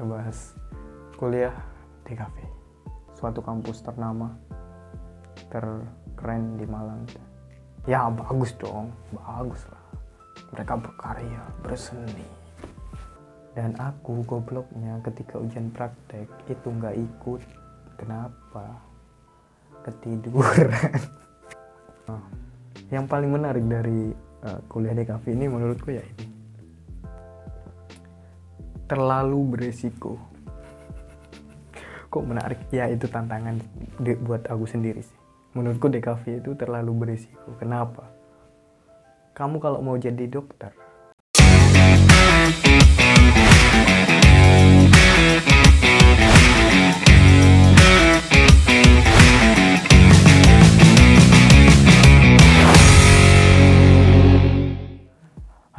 kita bahas kuliah di kafe. Suatu kampus ternama terkeren di Malang. Ya bagus dong. Bagus lah. Mereka berkarya berseni. Dan aku gobloknya ketika ujian praktek itu nggak ikut. Kenapa? Ketiduran. Nah, yang paling menarik dari uh, kuliah di kafe ini menurutku ya ini terlalu beresiko. Kok menarik? Ya itu tantangan buat aku sendiri sih. Menurutku DKV itu terlalu beresiko. Kenapa? Kamu kalau mau jadi dokter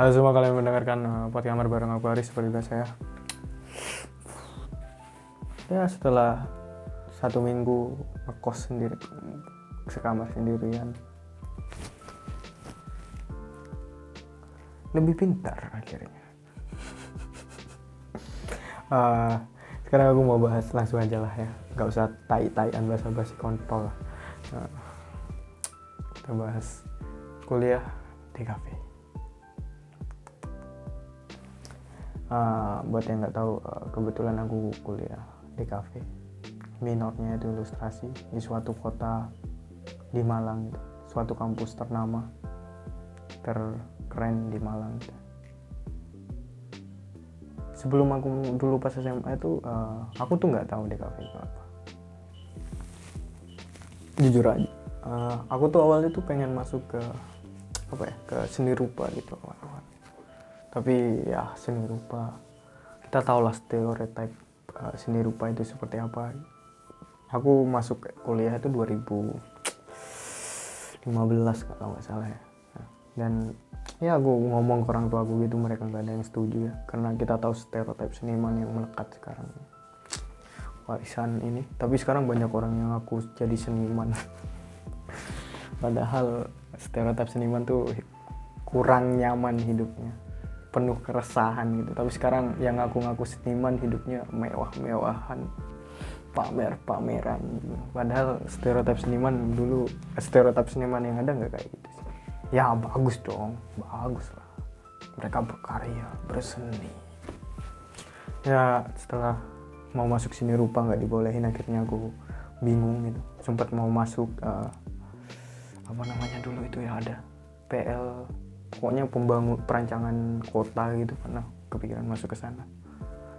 Halo semua kalian mendengarkan uh, podcast kamar bareng aku Aris seperti biasa ya. Ya setelah satu minggu ngekos sendiri, sekamar sendirian, lebih pintar akhirnya. Uh, sekarang aku mau bahas langsung aja lah ya, nggak usah tai-taian basa-basi kontol. Uh, kita bahas kuliah di kafe. Uh, buat yang nggak tahu uh, kebetulan aku kuliah di kafe. Minornya itu ilustrasi di suatu kota di Malang gitu. suatu kampus ternama. Terkeren di Malang gitu. sebelum aku dulu pas SMA itu uh, aku tuh nggak tahu di kafe itu apa. Jujur aja. Uh, aku tuh awalnya tuh pengen masuk ke apa ya ke seni rupa gitu. awal-awal tapi ya seni rupa. Kita tahu lah stereotype uh, seni rupa itu seperti apa. Aku masuk kuliah itu 2015 kalau nggak salah ya. Dan ya aku ngomong ke orang tua aku gitu mereka nggak ada yang setuju ya. Karena kita tahu stereotype seniman yang melekat sekarang. Warisan ini. Tapi sekarang banyak orang yang aku jadi seniman. Padahal stereotip seniman tuh kurang nyaman hidupnya penuh keresahan gitu. Tapi sekarang yang ngaku-ngaku seniman hidupnya mewah-mewahan pamer-pameran gitu. padahal stereotip seniman dulu stereotip seniman yang ada nggak kayak gitu sih? Ya bagus dong bagus lah. Mereka berkarya berseni. Ya setelah mau masuk sini rupa nggak dibolehin akhirnya aku bingung gitu. Sempat mau masuk eh, apa namanya dulu itu ya ada PL pokoknya pembangun perancangan kota gitu pernah kepikiran masuk ke sana.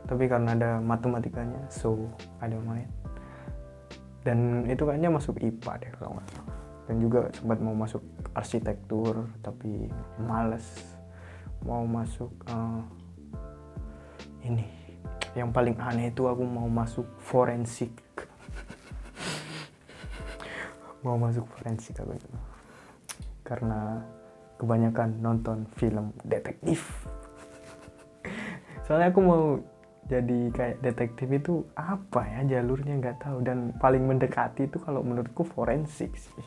Tapi karena ada matematikanya so ada main dan itu kayaknya masuk IPA deh kalau nggak salah. Dan juga sempat mau masuk arsitektur tapi males. Mau masuk eh, ini. Yang paling aneh itu aku mau masuk forensik. Mau masuk forensik aku itu. Karena kebanyakan nonton film detektif. Soalnya aku mau jadi kayak detektif itu apa ya jalurnya nggak tahu. Dan paling mendekati itu kalau menurutku forensik sih.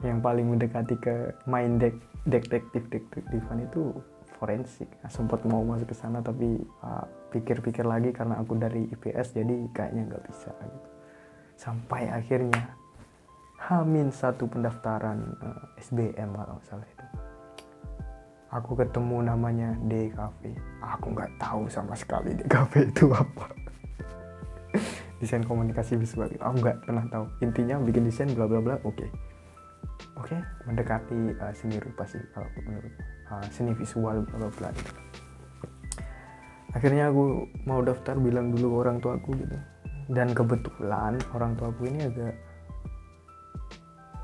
Yang paling mendekati ke main dek detektif detektifan itu forensik. Nah, sempat mau masuk ke sana tapi uh, pikir-pikir lagi karena aku dari IPS jadi kayaknya nggak bisa gitu. Sampai akhirnya Hamin satu pendaftaran uh, SBM kalau salah itu aku ketemu namanya DKV aku nggak tahu sama sekali DKV itu apa. Desain komunikasi visual. Aku nggak pernah tahu. Intinya bikin desain bla bla bla oke. Oke mendekati uh, seni rupa sih kalau menurut uh, seni visual bla bla bla gitu. akhirnya aku mau daftar bilang dulu ke orang tua aku gitu. Dan kebetulan orang tua aku ini agak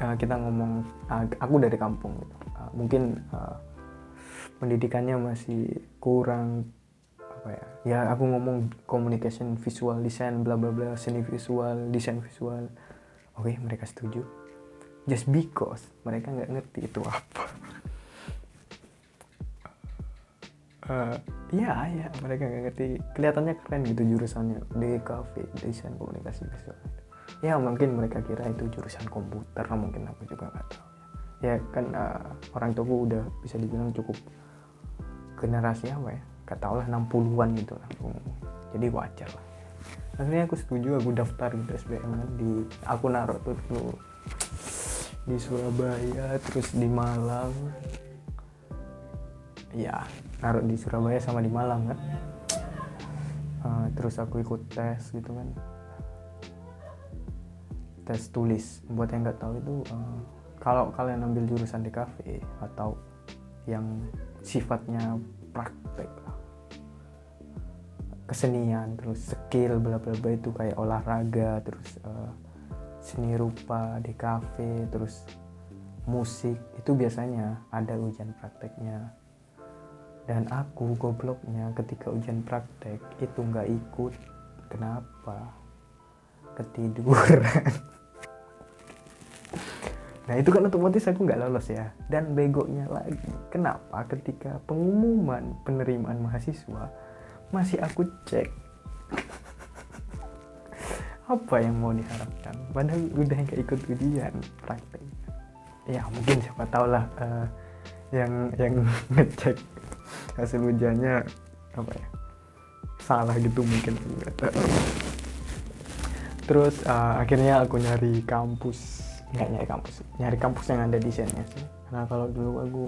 uh, kita ngomong uh, aku dari kampung gitu. Uh, mungkin uh, pendidikannya masih kurang apa ya ya aku ngomong communication visual design bla bla bla seni visual desain visual. Oke mereka setuju. Just because mereka nggak ngerti itu apa. Eh, ya ya mereka nggak ngerti. Kelihatannya keren gitu jurusannya DKV desain komunikasi visual. Ya mungkin mereka kira itu jurusan komputer mungkin aku juga nggak tahu. Ya kan uh, orang tuaku udah bisa dibilang cukup generasi apa ya? Gak tau lah 60-an gitu lah. Jadi wajar lah. Akhirnya aku setuju aku daftar gitu SBM di aku naruh tuh dulu. Di Surabaya terus di Malang. Ya naruh di Surabaya sama di Malang kan. Uh, terus aku ikut tes gitu kan. Tes tulis. Buat yang nggak tahu itu uh, kalau kalian ambil jurusan di kafe atau yang sifatnya praktek kesenian terus skill bla bla bla itu kayak olahraga terus uh, seni rupa di kafe terus musik itu biasanya ada ujian prakteknya. Dan aku gobloknya ketika ujian praktek itu nggak ikut. Kenapa? Ketiduran nah itu kan otomatis aku nggak lolos ya. Dan begonya lagi kenapa ketika pengumuman penerimaan mahasiswa masih aku cek? Apa yang mau diharapkan? Padahal udah nggak ikut ujian praktek. Ya mungkin siapa tahu lah uh, yang yang ngecek hasil ujiannya apa ya? Salah gitu mungkin. Terus uh, akhirnya aku nyari kampus nggak nyari kampus. Nyari kampus yang ada sini sih. Karena kalau dulu aku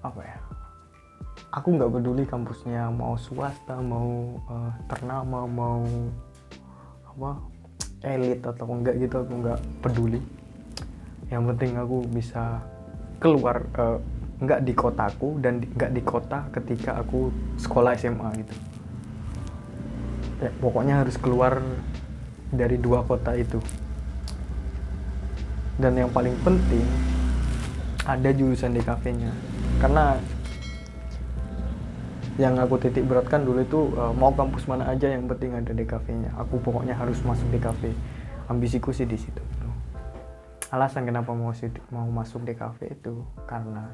apa ya? Aku nggak peduli kampusnya mau swasta mau uh, ternama mau apa elit atau enggak gitu aku nggak peduli. Yang penting aku bisa keluar uh, nggak di kotaku dan nggak di kota ketika aku sekolah SMA gitu. Ya pokoknya harus keluar dari dua kota itu dan yang paling penting ada jurusan di kafenya. Karena yang aku titik beratkan dulu itu uh, mau kampus mana aja yang penting ada di kafenya. Aku pokoknya harus masuk kafe. Ambisiku sih di situ. Alasan kenapa mau mau masuk kafe itu karena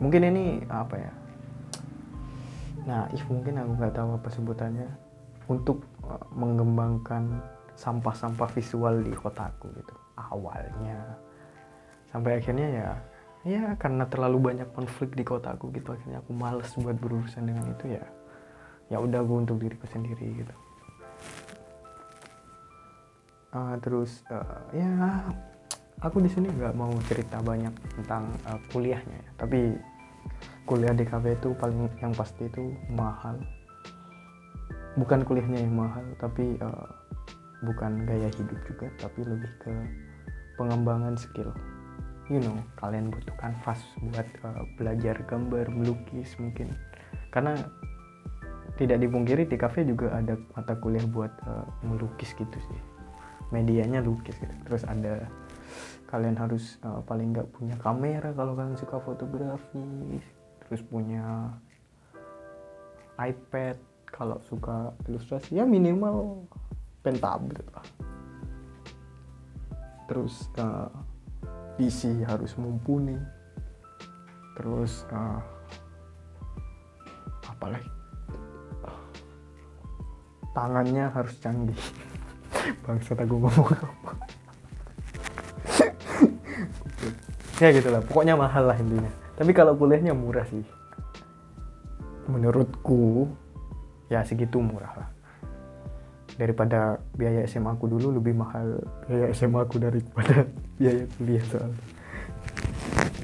mungkin ini apa ya nah if mungkin aku nggak tahu apa sebutannya. Untuk uh, mengembangkan sampah-sampah visual di kotaku gitu awalnya. Sampai akhirnya ya ya karena terlalu banyak konflik di kotaku gitu akhirnya aku males buat berurusan dengan itu ya ya udah gue untuk diriku sendiri gitu. Uh, terus uh, ya aku di sini nggak mau cerita banyak tentang uh, kuliahnya ya tapi kuliah di kafe itu paling yang pasti itu mahal. Bukan kuliahnya yang mahal tapi uh, bukan gaya hidup juga tapi lebih ke pengembangan skill. You know kalian butuh kanvas buat uh, belajar gambar melukis mungkin. Karena tidak dipungkiri di kafe juga ada mata kuliah buat uh, melukis gitu sih. Medianya lukis gitu. Terus ada kalian harus uh, paling nggak punya kamera kalau kalian suka fotografi. Terus punya iPad kalau suka ilustrasi. Ya minimal pentablet lah. Terus uh, PC harus mumpuni. Terus uh, apa lagi? Tangannya harus canggih. Bangsa aku ngomong apa? Ya gitulah pokoknya mahal lah intinya. Tapi kalau kuliahnya murah sih. Menurutku ya segitu murah lah daripada biaya SMA aku dulu lebih mahal biaya SMA aku daripada biaya kuliah soal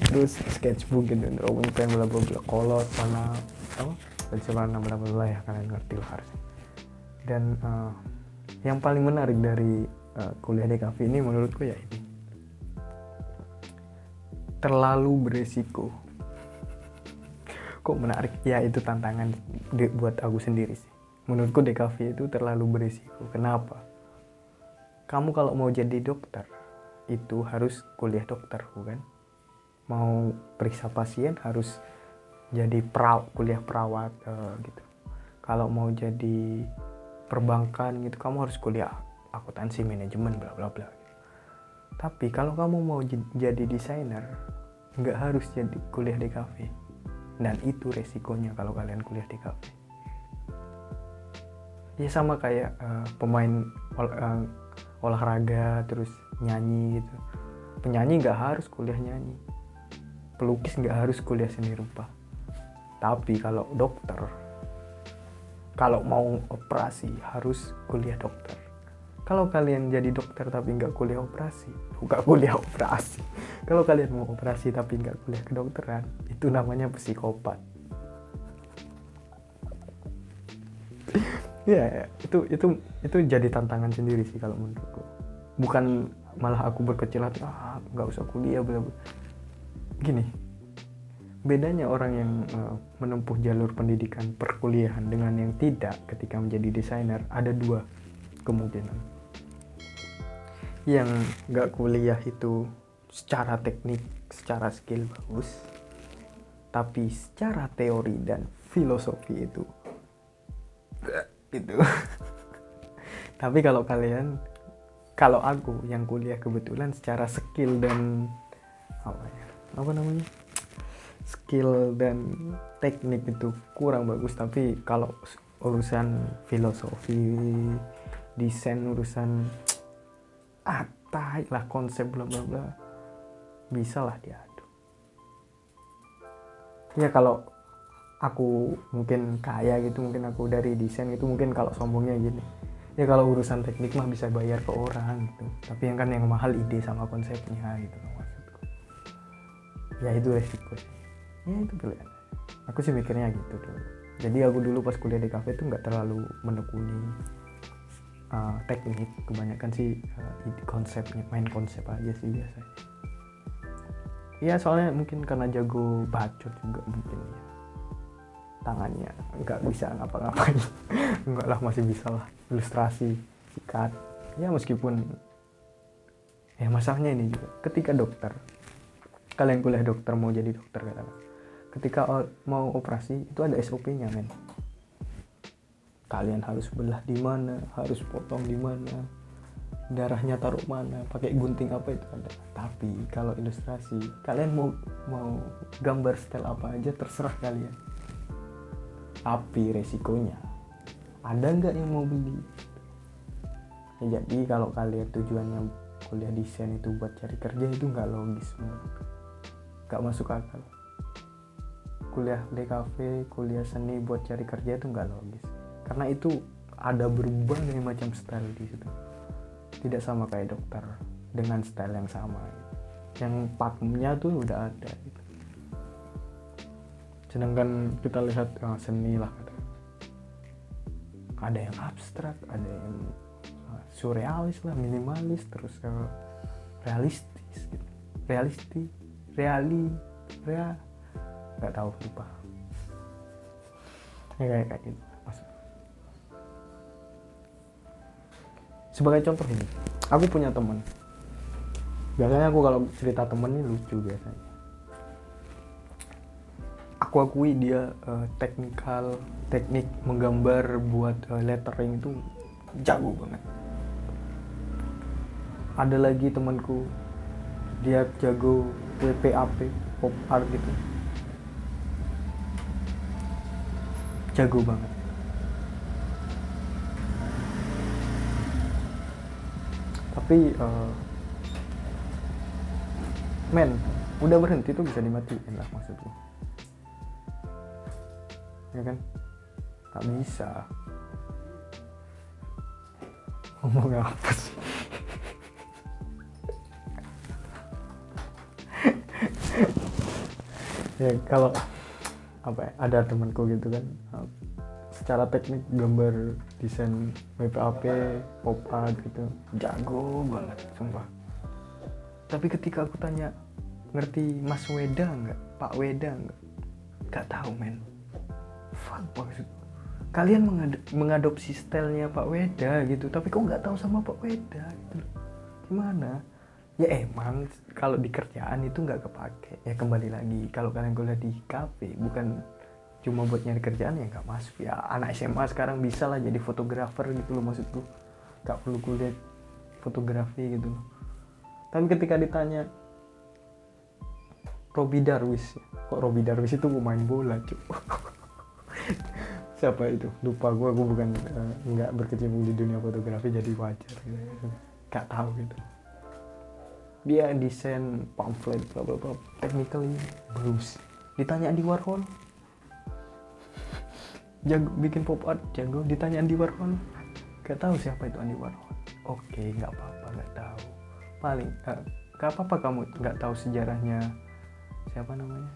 terus sketchbook gitu drawing pen bla bla bla kolot mana apa dan warna bla bla bla ya kalian ngerti lah harus dan uh, yang paling menarik dari uh, kuliah di kafe ini menurutku ya ini. Terlalu beresiko. Kok menarik? Ya itu tantangan buat aku sendiri sih menurutku DKV itu terlalu beresiko kenapa? Kamu kalau mau jadi dokter itu harus kuliah dokter bukan mau periksa pasien harus jadi pra, kuliah perawat uh, gitu. Kalau mau jadi perbankan gitu kamu harus kuliah akuntansi manajemen bla bla bla. Tapi kalau kamu mau jadi desainer, nggak harus jadi kuliah kafe. Dan itu resikonya kalau kalian kuliah kafe. Ya sama kayak uh, pemain ol uh, olahraga terus nyanyi gitu. Penyanyi nggak harus kuliah nyanyi. pelukis nggak harus kuliah seni rupa tapi kalau dokter kalau mau operasi harus kuliah dokter kalau kalian jadi dokter tapi nggak kuliah operasi nggak kuliah operasi kalau kalian mau operasi tapi nggak kuliah kedokteran itu namanya psikopat ya itu itu itu jadi tantangan sendiri sih kalau menurutku. Bukan malah aku berkecil hati ah nggak usah kuliah bla bla. Gini bedanya orang yang uh, menempuh jalur pendidikan perkuliahan dengan yang tidak ketika menjadi desainer ada dua kemungkinan. Yang nggak kuliah itu secara teknik secara skill bagus tapi secara teori dan filosofi itu gitu tapi kalau kalian kalau aku yang kuliah kebetulan secara skill dan apa ya apa namanya skill dan teknik itu kurang bagus. Tapi kalau urusan filosofi desain urusan ah lah konsep bla bla bla bisa lah diadu. Ya kalau aku mungkin kaya gitu mungkin aku dari desain itu mungkin kalau sombongnya gini. Ya kalau urusan teknik mah bisa bayar ke orang gitu. Tapi yang kan yang mahal ide sama konsepnya gitu maksudku ya itu resiko ya itu pilihan. Aku sih mikirnya gitu dulu. Jadi aku dulu pas kuliah di kafe itu nggak terlalu menekuni uh, teknik. Kebanyakan sih uh, konsepnya main konsep aja sih biasanya. Ya soalnya mungkin karena jago bacot juga mungkin ya tangannya. Nggak bisa ngapa-ngapain. Nggak lah masih bisa lah. Ilustrasi sikat. Ya meskipun ya masalahnya ini juga. Ketika dokter kalian kuliah dokter mau jadi dokter katakan. Ketika mau operasi itu ada SOP-nya men. Kalian harus belah di mana harus potong di mana darahnya taruh mana pakai gunting apa itu ada. Tapi kalau ilustrasi kalian mau mau gambar style apa aja terserah kalian tapi resikonya ada nggak yang mau beli? Ya, jadi kalau kalian tujuannya kuliah desain itu buat cari kerja itu nggak logis nggak masuk akal. Kuliah DKV kuliah seni buat cari kerja itu nggak logis. Karena itu ada berbagai macam style di situ. Tidak sama kayak dokter dengan style yang sama. Yang pakemnya tuh udah ada gitu sedangkan kita lihat uh, seni lah ada yang abstrak ada yang uh, surrealis lah minimalis terus uh, realistis gitu. realistis reali rea nggak tahu lupa. Ya kayak kayak gitu sebagai contoh ini aku punya teman biasanya aku kalau cerita temen ini lucu biasanya aku akui dia uh, teknikal teknik menggambar buat uh, lettering itu jago banget. Ada lagi temanku dia jago WPAP pop art gitu. Jago banget. Tapi uh, men udah berhenti tuh bisa dimatiin lah maksudnya ya kan? Tak bisa. Ngomong apa sih? Ya kalau apa ya, ada temanku gitu kan secara teknik gambar desain WPAP pop art gitu jago banget sumpah. Tapi ketika aku tanya ngerti Mas Weda nggak? Pak Weda nggak? Nggak tahu men fuck maksud kalian mengad mengadopsi stylenya Pak Weda gitu tapi kok nggak tahu sama Pak Weda gitu? Gimana? Ya emang kalau di kerjaan itu nggak kepake. Ya kembali lagi kalau kalian kuliah di kafe bukan cuma buat nyari kerjaan ya nggak masuk. Ya anak SMA sekarang bisa lah jadi fotografer gitu loh maksudku nggak perlu kuliah fotografi gitu loh. Tapi ketika ditanya Robi Darwis kok Robi Darwis itu pemain bola cuy siapa itu? Lupa gue gue bukan uh, berkecimpung di dunia fotografi jadi wajar gitu. nggak tahu gitu. Dia desain pamflet bla bla bla. Technically bagus. Ditanya di Warhol. Jago bikin pop art jago. Ditanya Andy Warhol. Gak tahu siapa itu Andy Warhol. Oke nggak apa-apa nggak tahu. Paling uh, gak apa-apa kamu nggak tahu sejarahnya siapa namanya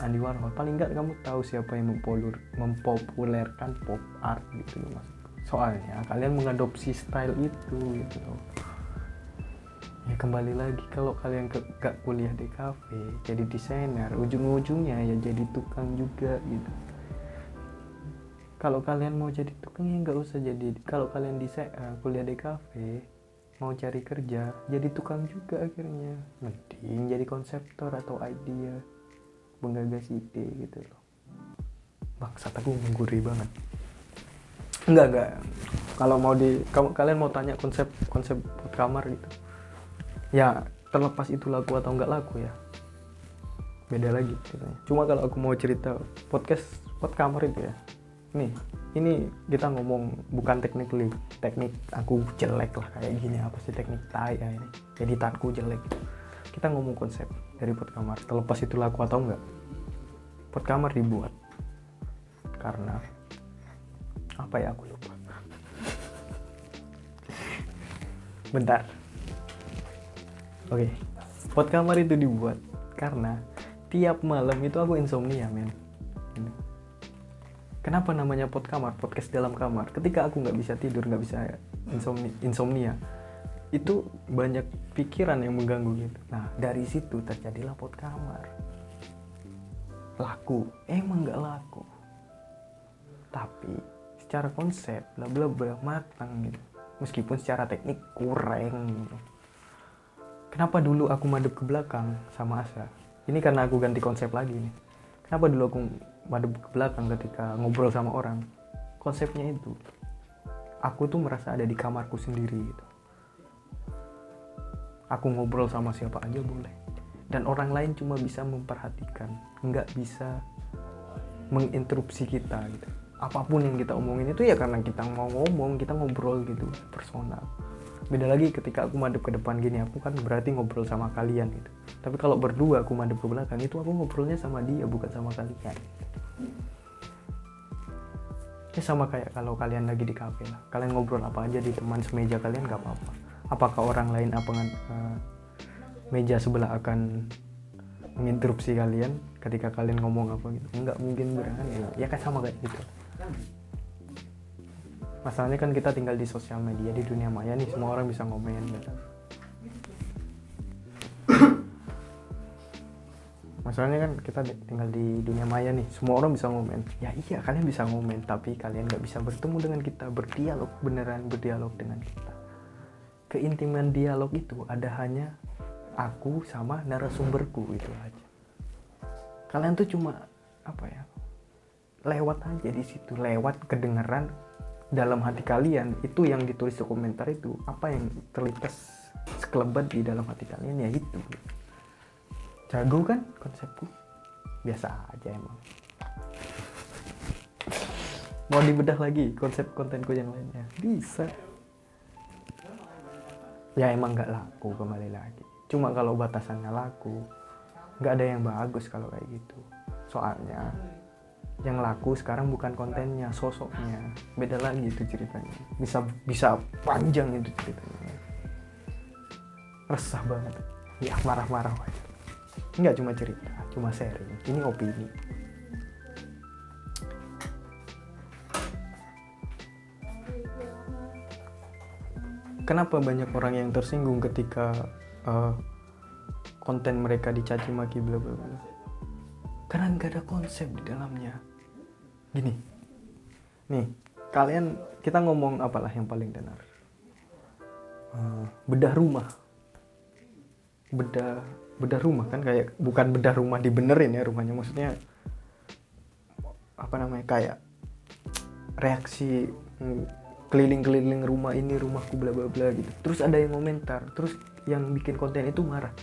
Andy Warhol. Paling nggak kamu tahu siapa yang mempopuler, mempopulerkan pop art gitu loh mas. Soalnya kalian mengadopsi style itu gitu loh. Ya kembali lagi kalau kalian ke, gak kuliah di kafe jadi desainer ujung-ujungnya ya jadi tukang juga gitu. Kalau kalian mau jadi tukang ya nggak usah jadi kalau kalian desain uh, kuliah di kafe mau cari kerja jadi tukang juga akhirnya. Mending jadi konseptor atau idea menggagas ide gitu loh. Bangsat aku menggurui banget. Enggak enggak. Kalau mau di kamu kalian mau tanya konsep konsep kamar gitu. Ya terlepas itu laku atau enggak laku ya. Beda lagi ceritanya. cuma kalau aku mau cerita podcast pod kamar itu ya. Nih ini kita ngomong bukan technically teknik aku jelek lah kayak gini apa sih teknik tai ya ini. Editanku jelek. Kita ngomong konsep dari pot kamar. Terlepas itu laku atau enggak pot kamar dibuat. Karena apa ya aku lupa. Bentar. Oke pot kamar itu dibuat karena tiap malam itu aku insomnia men. Kenapa namanya pot kamar? Podcast dalam kamar. Ketika aku nggak bisa tidur nggak bisa insomnia insomnia itu banyak pikiran yang mengganggu gitu. Nah dari situ terjadilah pot kamar. Laku. Emang nggak laku. Tapi secara konsep bla bla bla matang gitu. Meskipun secara teknik kurang gitu. Kenapa dulu aku madep ke belakang sama Asa? Ini karena aku ganti konsep lagi nih. Kenapa dulu aku madep ke belakang ketika ngobrol sama orang? Konsepnya itu aku tuh merasa ada di kamarku sendiri gitu aku ngobrol sama siapa aja boleh. Dan orang lain cuma bisa memperhatikan nggak bisa menginterupsi kita gitu. Apa pun yang kita omongin itu ya karena kita mau ngomong kita ngobrol gitu personal. Beda lagi ketika aku madep ke depan gini aku kan berarti ngobrol sama kalian gitu. Tapi kalau berdua aku madep ke belakang itu aku ngobrolnya sama dia bukan sama kalian. Ya sama kayak kalau kalian lagi di kafe lah. Kalian ngobrol apa aja di teman semeja kalian gak apa-apa apakah orang lain apa uh, meja sebelah akan menginterupsi kalian ketika kalian ngomong apa gitu? Nggak mungkin berani ya. Kan sama kayak gitu. Masalahnya kan kita tinggal di sosial media di dunia maya nih semua orang bisa ngomen gitu. Masalahnya kan kita tinggal di dunia maya nih semua orang bisa ngomen. Ya iya kalian bisa ngomen tapi kalian nggak bisa bertemu dengan kita berdialog beneran berdialog dengan kita keintiman dialog itu ada hanya aku sama narasumberku itu aja. Kalian tuh cuma apa ya lewat aja di situ lewat kedengeran dalam hati kalian. Itu yang ditulis di komentar itu apa yang terlintas sekelebat di dalam hati kalian ya itu. Jago kan konsepku? Biasa aja emang. Mau dibedah lagi konsep kontenku yang lainnya? Bisa ya emang nggak laku kembali lagi. Cuma kalau batasannya laku nggak ada yang bagus kalau kayak gitu. Soalnya yang laku sekarang bukan kontennya sosoknya. Beda lagi itu ceritanya. Bisa bisa panjang itu ceritanya. Resah banget. Ya marah-marah aja. Nggak cuma cerita cuma sharing. Ini opini kenapa banyak orang yang tersinggung ketika uh, konten mereka dicaci maki bla bla bla? Karena nggak ada konsep di dalamnya. Gini. Nih kalian kita ngomong apalah yang paling benar. Uh, bedah rumah. Bedah bedah rumah kan kayak bukan bedah rumah dibenerin ya rumahnya. Maksudnya apa namanya kayak reaksi mm, keliling-keliling rumah ini rumahku bla bla bla gitu. Terus ada yang komentar terus yang bikin konten itu marah.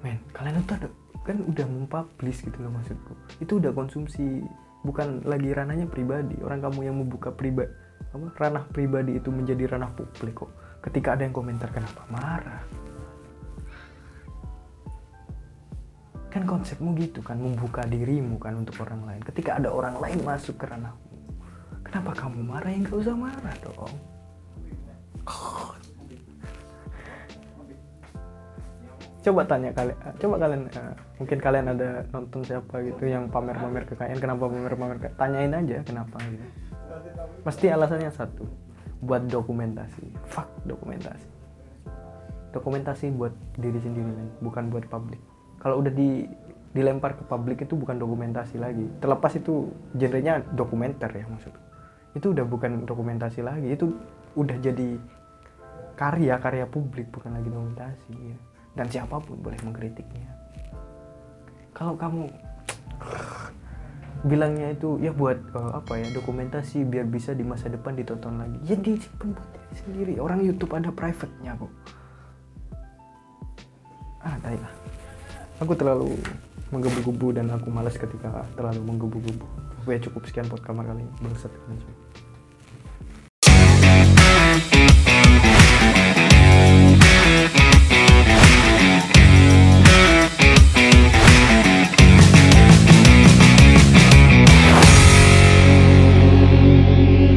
Men kalian tuh ada kan udah mempublish gitu loh maksudku. Itu udah konsumsi bukan lagi ranahnya pribadi. Orang kamu yang membuka pribadi apa ranah pribadi itu menjadi ranah publik kok. Ketika ada yang komentar kenapa marah kan konsepmu gitu kan membuka dirimu kan untuk orang lain. Ketika ada orang lain masuk ke ranahmu kenapa kamu marah? Yang gak usah marah dong. Coba tanya kalian coba kalian eh, mungkin kalian ada nonton siapa gitu yang pamer-pamer kekayaan kenapa pamer-pamer kekayaan tanyain aja kenapa gitu. Pasti alasannya satu buat dokumentasi fuck dokumentasi. Dokumentasi buat diri sendiri bukan buat publik kalau udah di dilempar ke publik itu bukan dokumentasi lagi. Terlepas itu genrenya dokumenter ya maksudku itu udah bukan dokumentasi lagi. Itu udah jadi karya karya publik bukan lagi dokumentasi ya. dan siapa pun boleh mengkritiknya. Kalau kamu bilangnya itu ya buat eh, apa ya dokumentasi biar bisa di masa depan ditonton lagi. Ya disimpan buat diri sendiri. Orang YouTube ada private-nya kok. Ah tai lah aku terlalu menggebu-gebu dan aku malas ketika terlalu menggebu-gebu. Oke cukup sekian podcast kali ini. Bangsat kalian semua